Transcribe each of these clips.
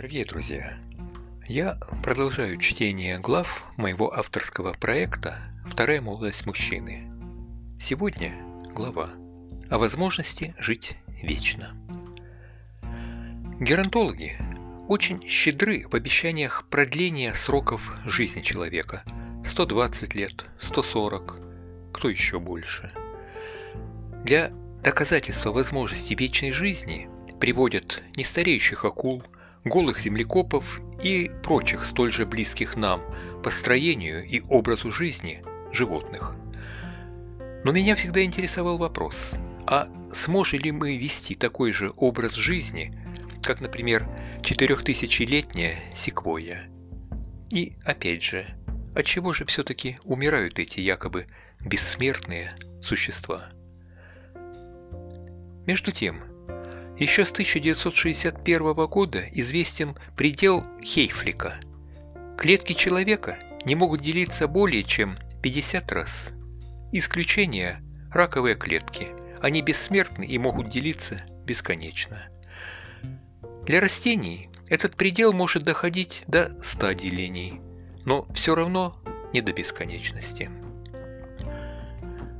Дорогие друзья, я продолжаю чтение глав моего авторского проекта «Вторая молодость мужчины». Сегодня глава о возможности жить вечно. Геронтологи очень щедры в обещаниях продления сроков жизни человека – 120 лет, 140, кто еще больше. Для доказательства возможности вечной жизни приводят нестареющих акул – голых землекопов и прочих столь же близких нам по строению и образу жизни животных. Но меня всегда интересовал вопрос, а сможем ли мы вести такой же образ жизни, как, например, четырехтысячелетняя секвойя? И опять же, от чего же все-таки умирают эти якобы бессмертные существа? Между тем, еще с 1961 года известен предел Хейфлика. Клетки человека не могут делиться более чем 50 раз. Исключение – раковые клетки. Они бессмертны и могут делиться бесконечно. Для растений этот предел может доходить до 100 делений, но все равно не до бесконечности.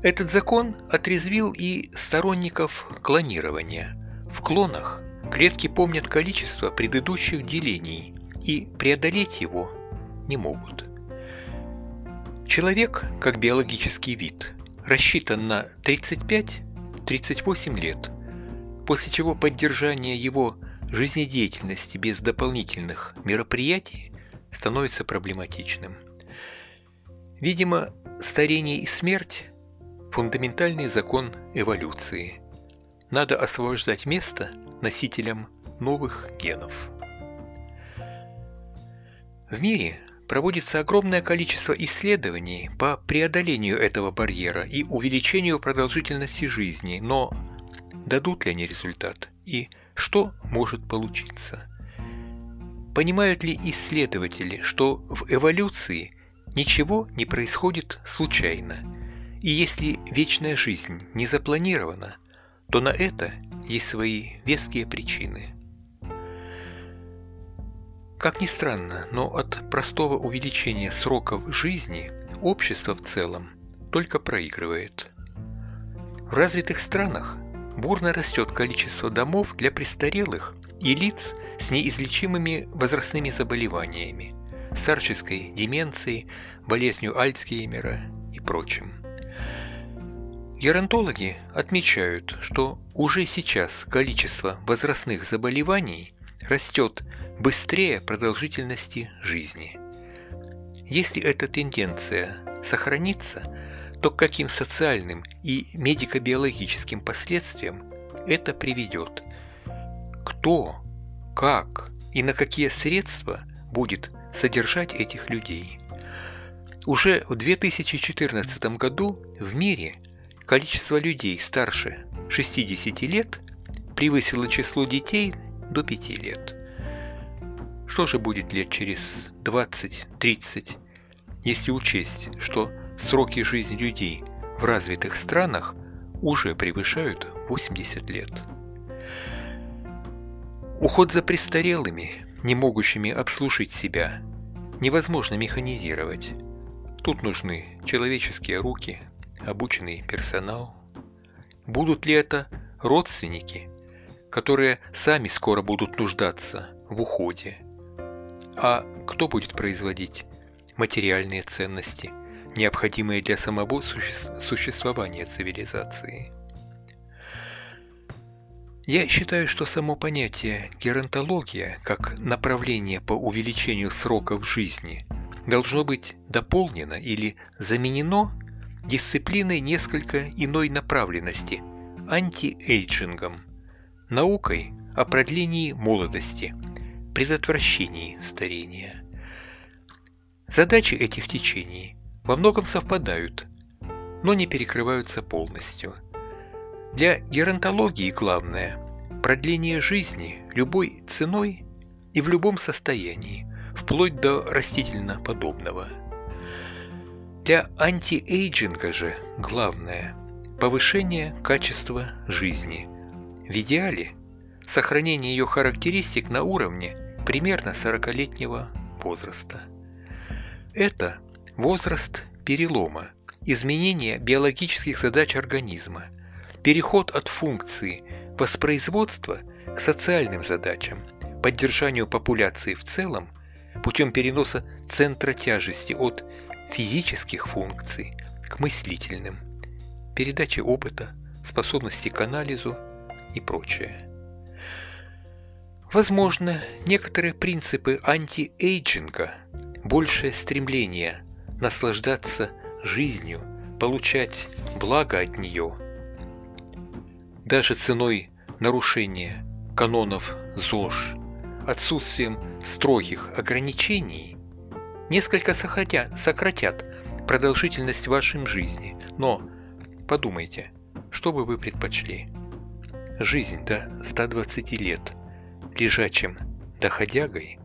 Этот закон отрезвил и сторонников клонирования – в клонах клетки помнят количество предыдущих делений и преодолеть его не могут. Человек, как биологический вид, рассчитан на 35-38 лет, после чего поддержание его жизнедеятельности без дополнительных мероприятий становится проблематичным. Видимо, старение и смерть – фундаментальный закон эволюции – надо освобождать место носителям новых генов. В мире проводится огромное количество исследований по преодолению этого барьера и увеличению продолжительности жизни, но дадут ли они результат и что может получиться? Понимают ли исследователи, что в эволюции ничего не происходит случайно, и если вечная жизнь не запланирована – то на это есть свои веские причины. Как ни странно, но от простого увеличения сроков жизни общество в целом только проигрывает. В развитых странах бурно растет количество домов для престарелых и лиц с неизлечимыми возрастными заболеваниями, старческой деменцией, болезнью Альцгеймера и прочим. Геронтологи отмечают, что уже сейчас количество возрастных заболеваний растет быстрее продолжительности жизни. Если эта тенденция сохранится, то к каким социальным и медико-биологическим последствиям это приведет? Кто, как и на какие средства будет содержать этих людей? Уже в 2014 году в мире – количество людей старше 60 лет превысило число детей до 5 лет. Что же будет лет через 20-30, если учесть, что сроки жизни людей в развитых странах уже превышают 80 лет? Уход за престарелыми, не могущими обслужить себя, невозможно механизировать. Тут нужны человеческие руки, обученный персонал? Будут ли это родственники, которые сами скоро будут нуждаться в уходе? А кто будет производить материальные ценности, необходимые для самого суще существования цивилизации? Я считаю, что само понятие геронтология как направление по увеличению сроков жизни должно быть дополнено или заменено дисциплиной несколько иной направленности – антиэйджингом, наукой о продлении молодости, предотвращении старения. Задачи этих течений во многом совпадают, но не перекрываются полностью. Для геронтологии главное – продление жизни любой ценой и в любом состоянии, вплоть до растительно-подобного – для антиэйджинга же главное – повышение качества жизни. В идеале – сохранение ее характеристик на уровне, примерно 40-летнего возраста. Это возраст перелома, изменения биологических задач организма, переход от функции воспроизводства к социальным задачам, поддержанию популяции в целом путем переноса центра тяжести от физических функций к мыслительным, передаче опыта, способности к анализу и прочее. Возможно, некоторые принципы антиэйджинга, большее стремление наслаждаться жизнью, получать благо от нее, даже ценой нарушения канонов ЗОЖ, отсутствием строгих ограничений, несколько сократят, сократят продолжительность вашей жизни. Но подумайте, что бы вы предпочли? Жизнь до 120 лет лежачим доходягой,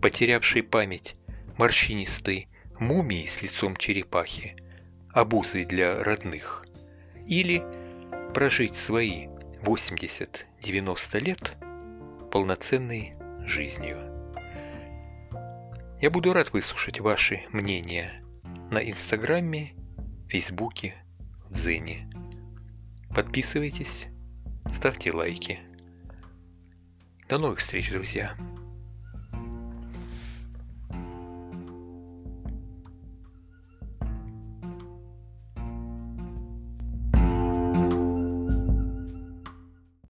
потерявшей память морщинистой мумией с лицом черепахи, обузой для родных, или прожить свои 80-90 лет полноценной жизнью. Я буду рад выслушать ваши мнения на Инстаграме, Фейсбуке, в Дзене. Подписывайтесь, ставьте лайки. До новых встреч, друзья!